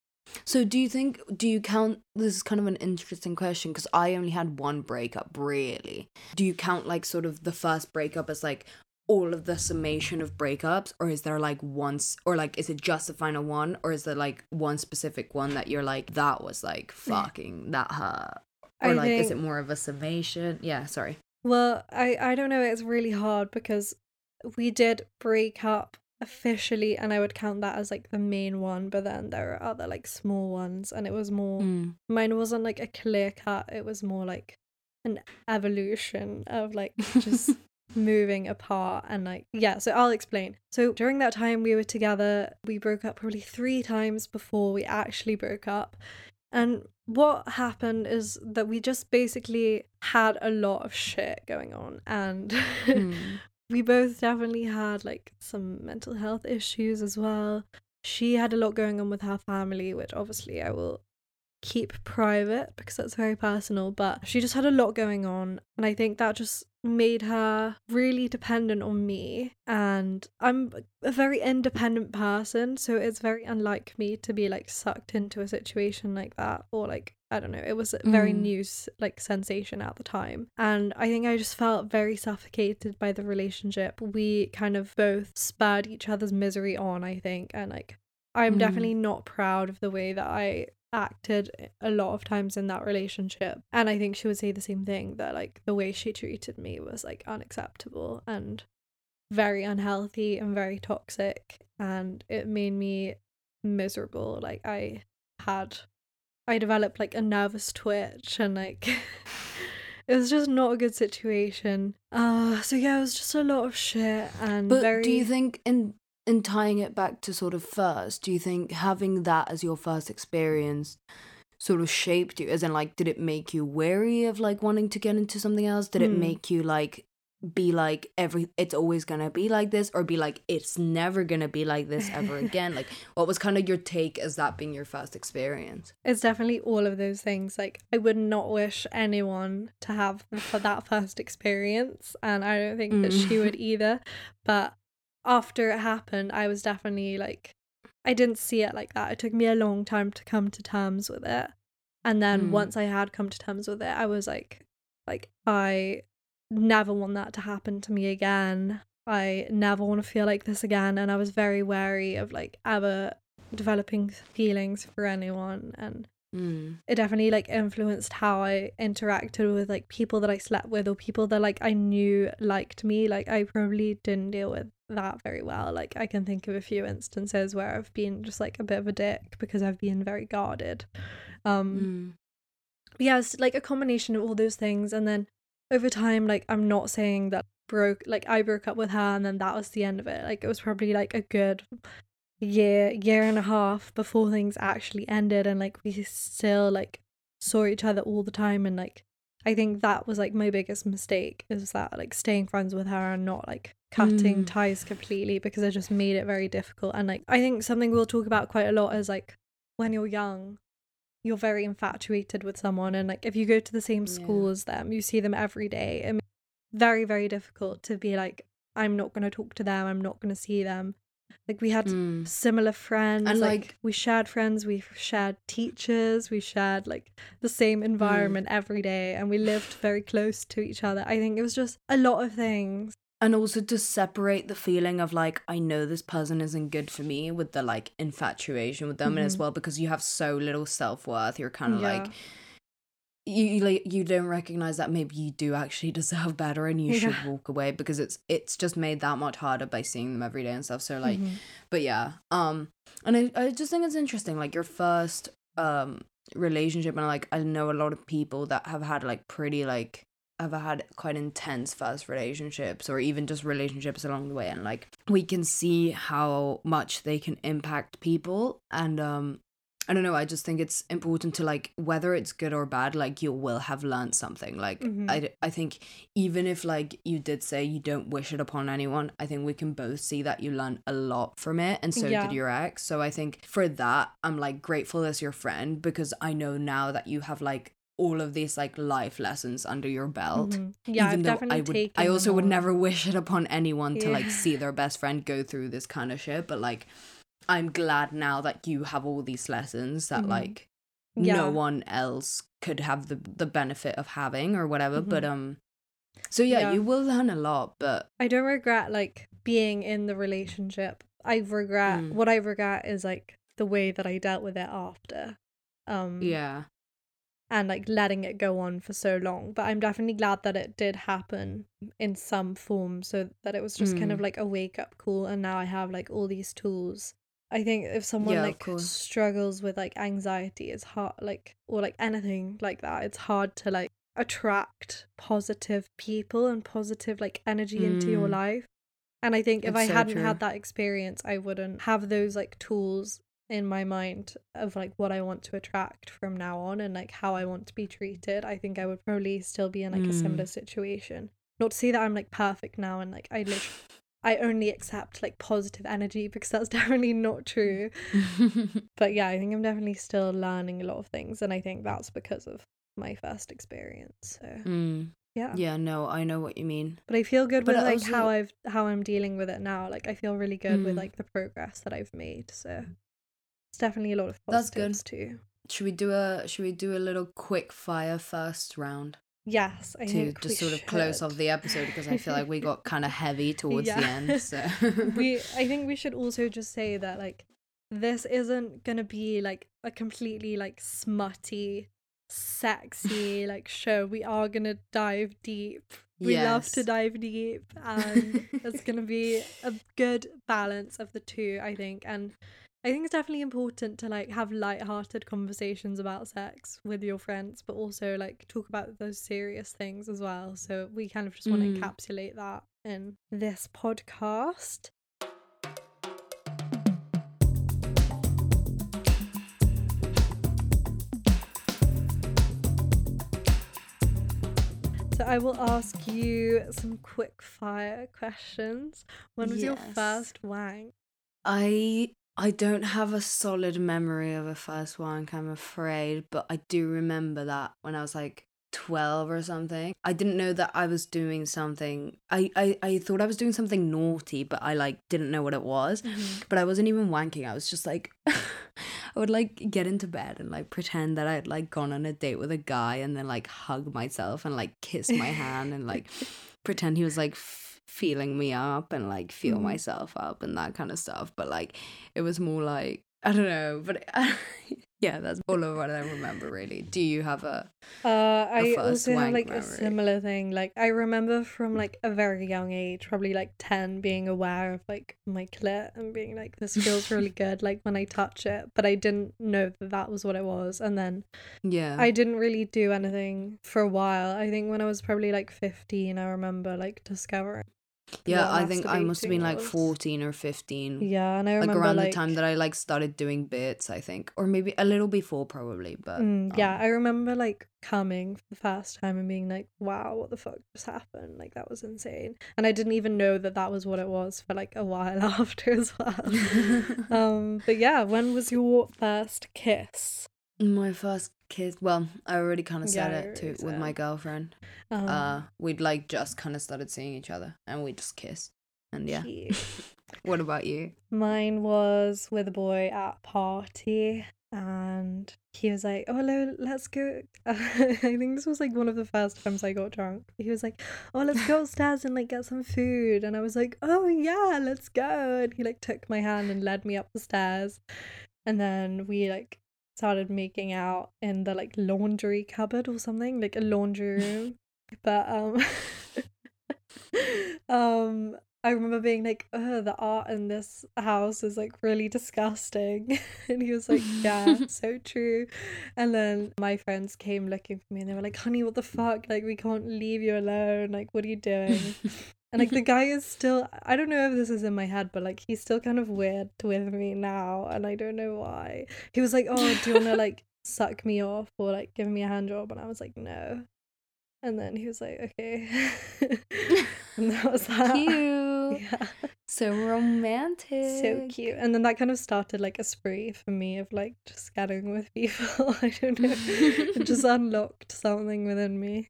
So do you think do you count this is kind of an interesting question because I only had one breakup really. Do you count like sort of the first breakup as like all of the summation of breakups or is there like once or like is it just the final one or is there like one specific one that you're like that was like fucking that hurt or I like is it more of a summation? Yeah, sorry. well, I I don't know. It's really hard because we did break up officially, and I would count that as like the main one. But then there are other like small ones, and it was more. Mm. Mine wasn't like a clear cut. It was more like an evolution of like just moving apart and like yeah so i'll explain so during that time we were together we broke up probably three times before we actually broke up and what happened is that we just basically had a lot of shit going on and Mm. we both definitely had like some mental health issues as well. She had a lot going on with her family which obviously i will keep private because that's very personal but she just had a lot going on and i think that just made her really dependent on me and i'm a very independent person so it's very unlike me to be like sucked into a situation like that or like i don't know it was a very Mm. new s- like sensation at the time. And i think i just felt very suffocated by the relationship. We kind of both spurred each other's misery on i think. And like i'm Mm. definitely not proud of the way that i acted a lot of times in that relationship. And i think she would say the same thing that like the way she treated me was like unacceptable and very unhealthy and very toxic. And it made me miserable. Like i had i developed like a nervous twitch and like it was just not a good situation uh so yeah it was just a lot of shit and But very do you think in in tying it back to sort of first, do you think having that as your first experience sort of shaped you? As in like did it make you wary of like wanting to get into something else? Did it Hmm. make you like be like every it's always gonna be like this or be like it's never gonna be like this ever again like what was kind of your take as that being your first experience It's definitely all of those things. Like, I would not wish anyone to have for that first experience, and I don't think that she Mm. would either. But after it happened, I was definitely like, I didn't see it like that. It took me a long time to come to terms with it, and then Mm. once I had come to terms with it, I was like, like I never want that to happen to me again. I never want to feel like this again, and I was very wary of like ever developing feelings for anyone and mm. it definitely like influenced how I interacted with like people that I slept with or people that like I knew liked me. Like I probably didn't deal with that very well. Like I can think of a few instances where I've been just like a bit of a dick because I've been very guarded. Um Mm. yeah, it's like a combination of all those things. And then over time, like I'm not saying that broke like I broke up with her and then that was the end of it. Like it was probably like a good year, year and a half before things actually ended and like we still like saw each other all the time and like I think that was like my biggest mistake is that like staying friends with her and not like cutting Mm. ties completely because it just made it very difficult. And like I think something we'll talk about quite a lot is like when you're young, you're very infatuated with someone and like if you go to the same school Yeah. as them, you see them every day. It makes it very, very difficult to be like, I'm not gonna talk to them, I'm not gonna see them. Like we had Mm. similar friends And, like, like- we shared friends we shared teachers we shared like the same environment every day and we lived very close to each other i think it was just a lot of things and also to separate the feeling of like i know this person isn't good for me with the like infatuation with them and as well because you have so little self-worth you're kind of Yeah. like you like you don't recognize that maybe you do actually deserve better and you should walk away because it's it's just made that much harder by seeing them every day and stuff so like Mhm. but yeah um and I, I just think it's interesting like your first um relationship and like i know a lot of people that have had like pretty like ever had quite intense first relationships or even just relationships along the way and like we can see how much they can impact people and um I don't know, I just think it's important to like whether it's good or bad, like you will have learned something. Like Mhm. I I think even if like you did say you don't wish it upon anyone, I think we can both see that you learned a lot from it and so Yeah. did your ex. So I think for that I'm like grateful as your friend because I know now that you have like all of these like life lessons under your belt. Mhm. Yeah, I've though definitely I would I also would never wish it upon anyone to like see their best friend go through this kind of shit, but like I'm glad now that you have all these lessons that Mhm. like Yeah. no one else could have the the benefit of having or whatever. But Mhm. um so yeah, Yeah. you will learn a lot, but I don't regret like being in the relationship. I regret Mm. what I regret is like the way that I dealt with it after. Um yeah. And like letting it go on for so long. But I'm definitely glad that it did happen in some form so that it was just kind Mm. of like a wake up call and now I have like all these tools. I think if someone Yeah, like struggles with like anxiety, it's hard like or like anything like that, it's hard to like attract positive people and positive like energy into your Mm. life. And I think if It's I so hadn't true. had that experience, I wouldn't have those like tools in my mind of like what I want to attract from now on and like how I want to be treated. I think I would probably still be in like a Mm. similar situation. Not to say that I'm like perfect now and like I literally I only accept like positive energy because that's definitely not true. But yeah, I think I'm definitely still learning a lot of things and I think that's because of my first experience. So Mm. yeah. Yeah, no, I know what you mean. But I feel good But with like also- how I've how I'm dealing with it now. Like I feel really good with Mm. like the progress that I've made. So it's definitely a lot of That's good. too. Should we do a should we do a little quick fire first round Yes, I to think just sort of close off the episode because I feel like we got kind of heavy towards the end. So we I think we should also just say that like this isn't gonna be like a completely like smutty, sexy like show. We are gonna dive deep. We love to dive deep and it's gonna be a good balance of the two, I think. And I think it's definitely important to like have light-hearted conversations about sex with your friends, but also like talk about those serious things as well. So we kind of just want Mm. to encapsulate that in this podcast. So I will ask you some quick fire questions. When was your first wank? I I don't have a solid memory of a first wank, I'm afraid, but I do remember that when I was like 12 or something. I didn't know that I was doing something. I, I, I thought I was doing something naughty, but I like didn't know what it was. Mm-hmm. But I wasn't even wanking. I was just like I would like get into bed and like pretend that I'd like gone on a date with a guy and then like hug myself and like kiss my hand and like pretend he was like feeling me up and like feel Mhm. myself up and that kind of stuff. But like it was more like I don't know, but yeah, that's all of what I remember really. Do you have a Uh, I first also have like a similar thing. Like I remember from like a very young age, probably like ten, being aware of like my clit and being like, "This feels really good." Like when I touch it, but I didn't know that that was what it was. And then yeah? I didn't really do anything for a while. I think when I was probably like fifteen, I remember like discovering. Yeah, I think I must have been like 14 or 15. Yeah, and I like remember around like the time that I like started doing bits, I think, or maybe a little before, probably. But Mm, yeah, um, I remember like coming for the first time and being like, "Wow, what the fuck just happened?" Like that was insane, and I didn't even know that that was what it was for like a while after as well. um, but yeah, when was your first kiss? my first kiss. Well, I already kind of Yeah, said it to already with my said. girlfriend. Um, uh, we'd like just kind of started seeing each other, and we just kissed. And yeah, what about you? Mine was with a boy at a party, and he was like, "Oh, hello, let's go." I think this was like one of the first times I got drunk. He was like, "Oh, let's go upstairs and like get some food," and I was like, "Oh yeah, let's go." And he like took my hand and led me up the stairs, and then we like started making out in the like laundry cupboard or something, like a laundry room. but um, um, I remember being like, oh, the art in this house is like really disgusting. and he was like, yeah, so true. And then my friends came looking for me and they were like, honey, what the fuck? Like, we can't leave you alone. Like, what are you doing? And like the mm-hmm. guy is still I don't know if this is in my head, but like he's still kind of weird with me now and I don't know why. He was like, Oh, do you wanna like suck me off or like give me a hand job? And I was like, No. And then he was like, Okay. and that was that. Cute. Yeah. So romantic. So cute. And then that kind of started like a spree for me of like just getting with people. I don't know. it just unlocked something within me.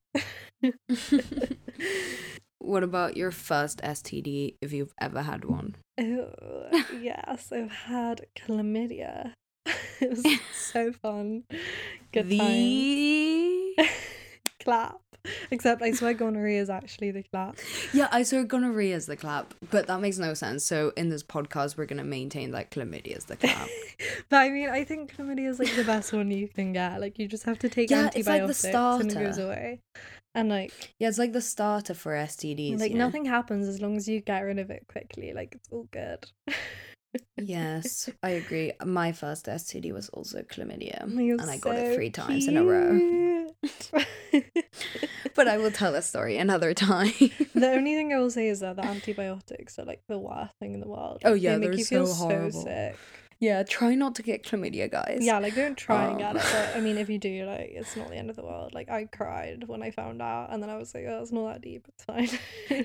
What about your first STD if you've ever had one? Oh, yes, I've had chlamydia. it was so fun. Good the... clap. Except I swear gonorrhea is actually the clap. Yeah, I swear gonorrhea is the clap, but that makes no sense. So in this podcast, we're gonna maintain that chlamydia is the clap. but I mean, I think chlamydia is like the best one you can get. Like you just have to take Yeah, it's like the antibiotics and it goes away. And like, yeah, it's like the starter for STDs. like you know? nothing happens as long as you get rid of it quickly. Like it's all good. Yes, I agree. My first STD was also chlamydia, You're and I got it three times in a row. But I will tell a story another time. The only thing I will say is that the antibiotics are like the worst thing in the world. Oh, yeah, they make they're you feel so so sick. Yeah, try not to get chlamydia, guys. Yeah, like don't try and get it. Um. But I mean, if you do, like, it's not the end of the world. Like I cried when I found out, and then I was like, oh, it's not that deep. It's fine.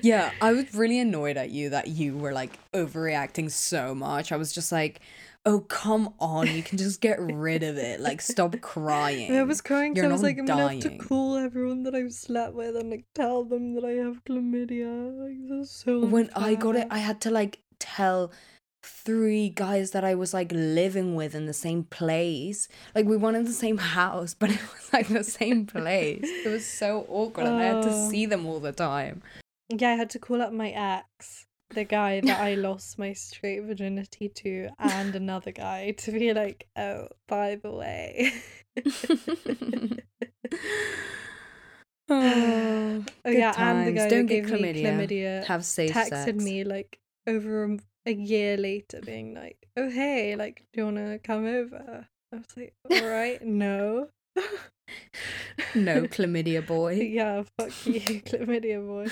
Yeah, I was really annoyed at you that you were like overreacting so much. I was just like, oh, come on, you can just get rid of it. Like, stop crying. And I was crying because You're I was not like, I'm gonna have to call everyone that I've slept with and like tell them that I have chlamydia. Like this is so. when I got it, unfair. I had to like tell three guys that I was like living with in the same place. Like we weren't in the same house, but it was like the same place. It was so awkward and I had to Oh. see them all the time. Yeah, I had to call up my ex, the guy that I lost my straight virginity to, and another guy to be like, oh, by the way. oh, Oh yeah, and the guy Don't get gave me chlamydia. chlamydia Have safe texted sex. me like over a, a year later, being like, "Oh hey, like, do you wanna come over?" I was like, "All right, no." No chlamydia boy. yeah, fuck you, chlamydia boy.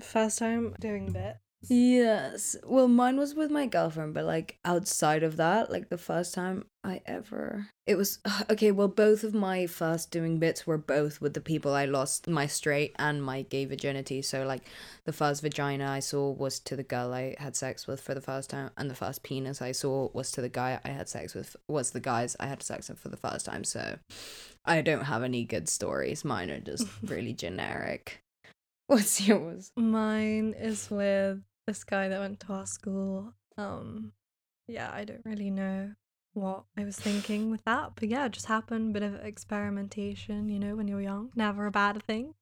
First time doing bit. Yes. Well, mine was with my girlfriend, but like outside of that, like the first time I ever. It was okay. Well, both of my first doing bits were both with the people I lost my straight and my gay virginity. So, like, the first vagina I saw was to the girl I had sex with for the first time, and the first penis I saw was to the guy I had sex with, was the guys I had sex with for the first time. So, I don't have any good stories. Mine are just really generic. What's yours? Mine is with this guy that went to our school. Um, yeah, I don't really know what I was thinking with that, but yeah, it just happened. Bit of experimentation, you know, when you're young, never a bad thing.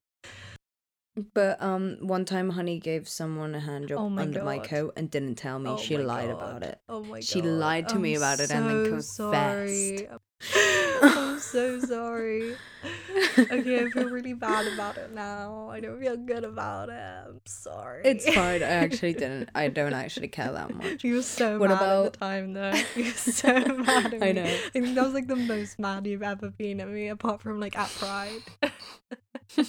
But um, one time, Honey gave someone a hand job Oh my under my coat and didn't tell me. Oh she lied God. about it. Oh my god. She lied to me I'm about it and then so confessed. So sorry. Okay, I feel really bad about it now. I don't feel good about it. I'm sorry. It's fine. I actually didn't. I don't actually care that much. You were so What mad at about- the time though. You were so mad at me. I know. I think that was like the most mad you've ever been at me, apart from like at Pride.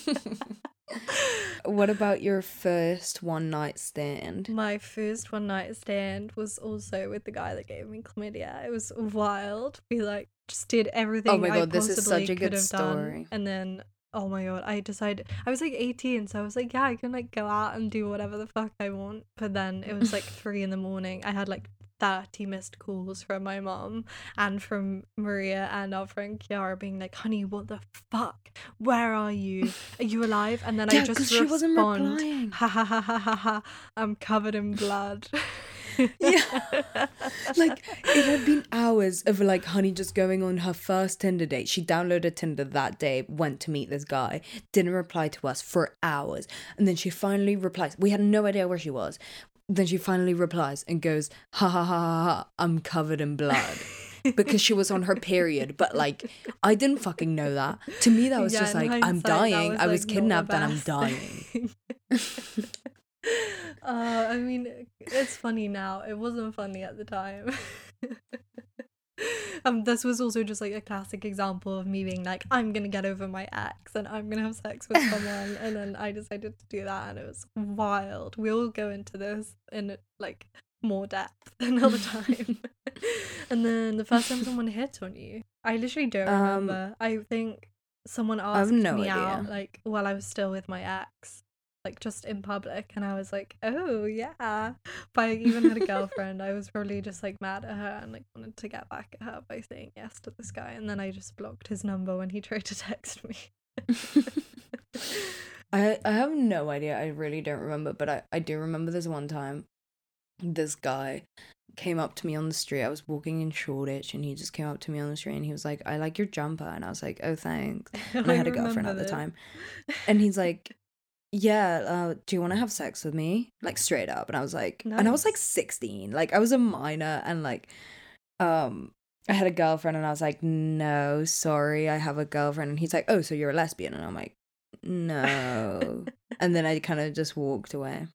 what about your first one night stand? My first one night stand was also with the guy that gave me chlamydia. It was wild. We like just did oh everything. Oh my I God, this is such a could good have done. story. And then, oh my god, I decided I was like 18, so I was like, yeah, I can like go out and do whatever the fuck I want. But then it was like three in the morning. I had like 30 missed calls from my mom and from Maria and our friend Kiara being like, honey, what the fuck? Where are you? Are you alive? And then I Yeah, just she wasn't respond, replying. ha ha ha ha ha ha, I'm covered in blood. Yeah. like it had been hours of like honey just going on her first tinder date. She downloaded tinder that day went to meet this guy didn't reply to us for hours. And then she finally replies. We had no idea where she was. Then she finally replies and goes ha ha ha ha, ha i'm covered in blood. Because she was on her period. But like i didn't fucking know that. To me that was Yeah, just like i'm dying. was, i was like, kidnapped and i'm dying. Uh, I mean, it's funny now. It wasn't funny at the time. um, this was also just like a classic example of me being like, I'm gonna get over my ex and I'm gonna have sex with someone, and then I decided to do that, and it was wild. We'll go into this in like more depth another time. and then the first time someone hit on you, I literally don't Um, remember. I think someone asked no me idea. out like while I was still with my ex, like just in public, and I was like, "Oh yeah." But I even had a girlfriend. I was probably just like mad at her and like wanted to get back at her by saying yes to this guy, and then I just blocked his number when he tried to text me. I I have no idea. I really don't remember, but I, I do remember this one time this guy came up to me on the street. I was walking in Shoreditch and he just came up to me on the street and he was like, I like your jumper and I was like, Oh thanks. And I had a girlfriend at the time. And he's like, Yeah, uh, do you wanna have sex with me? Like straight up. And I was like and I was like sixteen. Like I was a minor and like um I had a girlfriend and I was like, No, sorry, I have a girlfriend and he's like, Oh, so you're a lesbian and I'm like, No. and then I kind of just walked away.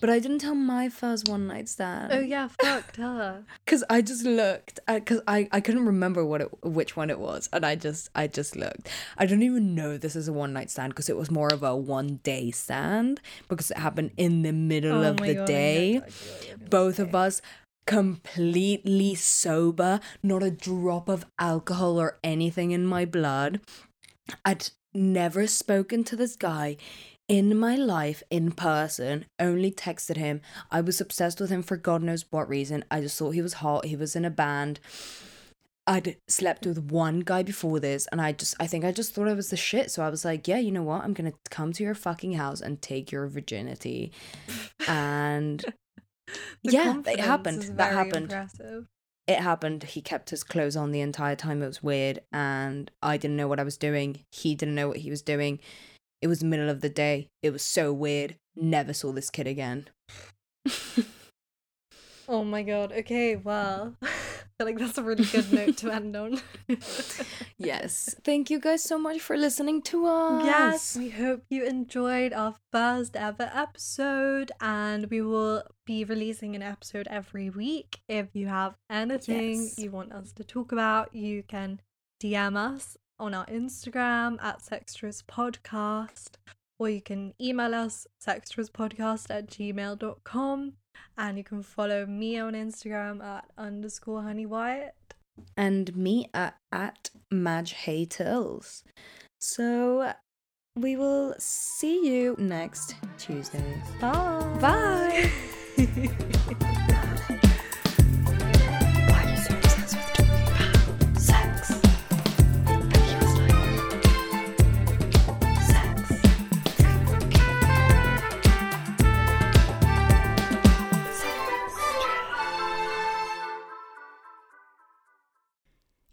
But I didn't tell my first one night stand. Oh yeah, fuck, tell her. Cause I just looked, cause I I couldn't remember what it which one it was, and I just I just looked. I don't even know this is a one night stand because it was more of a one day stand because it happened in the middle Oh of the God, day. exactly what you're gonna Both of us completely sober, not a drop of alcohol or anything in my blood. I'd never spoken to this guy in my life in person, only texted him. I was obsessed with him for God knows what reason. I just thought he was hot. He was in a band. I'd slept with one guy before this, and I just, I think I just thought I was the shit. So I was like, yeah, you know what? I'm gonna come to your fucking house and take your virginity. And yeah, it happened. That happened. Impressive. it happened. He kept his clothes on the entire time. It was weird, and I didn't know what I was doing. He didn't know what he was doing. It was the middle of the day. It was so weird. Never saw this kid again. Oh my god. Okay, well, I feel like that's a really good note to end on. yes. Thank you guys so much for listening to us. Yes, we hope you enjoyed our first ever episode, and we will be releasing an episode every week. If you have anything Yes. you want us to talk about, you can DM us on our Instagram at Sextras Podcast, or you can email us sextraspodcast at gmail.com, and you can follow me on Instagram at underscore honey Wyatt. And me at, at Madge. So we will see you next Tuesday. Bye. Bye.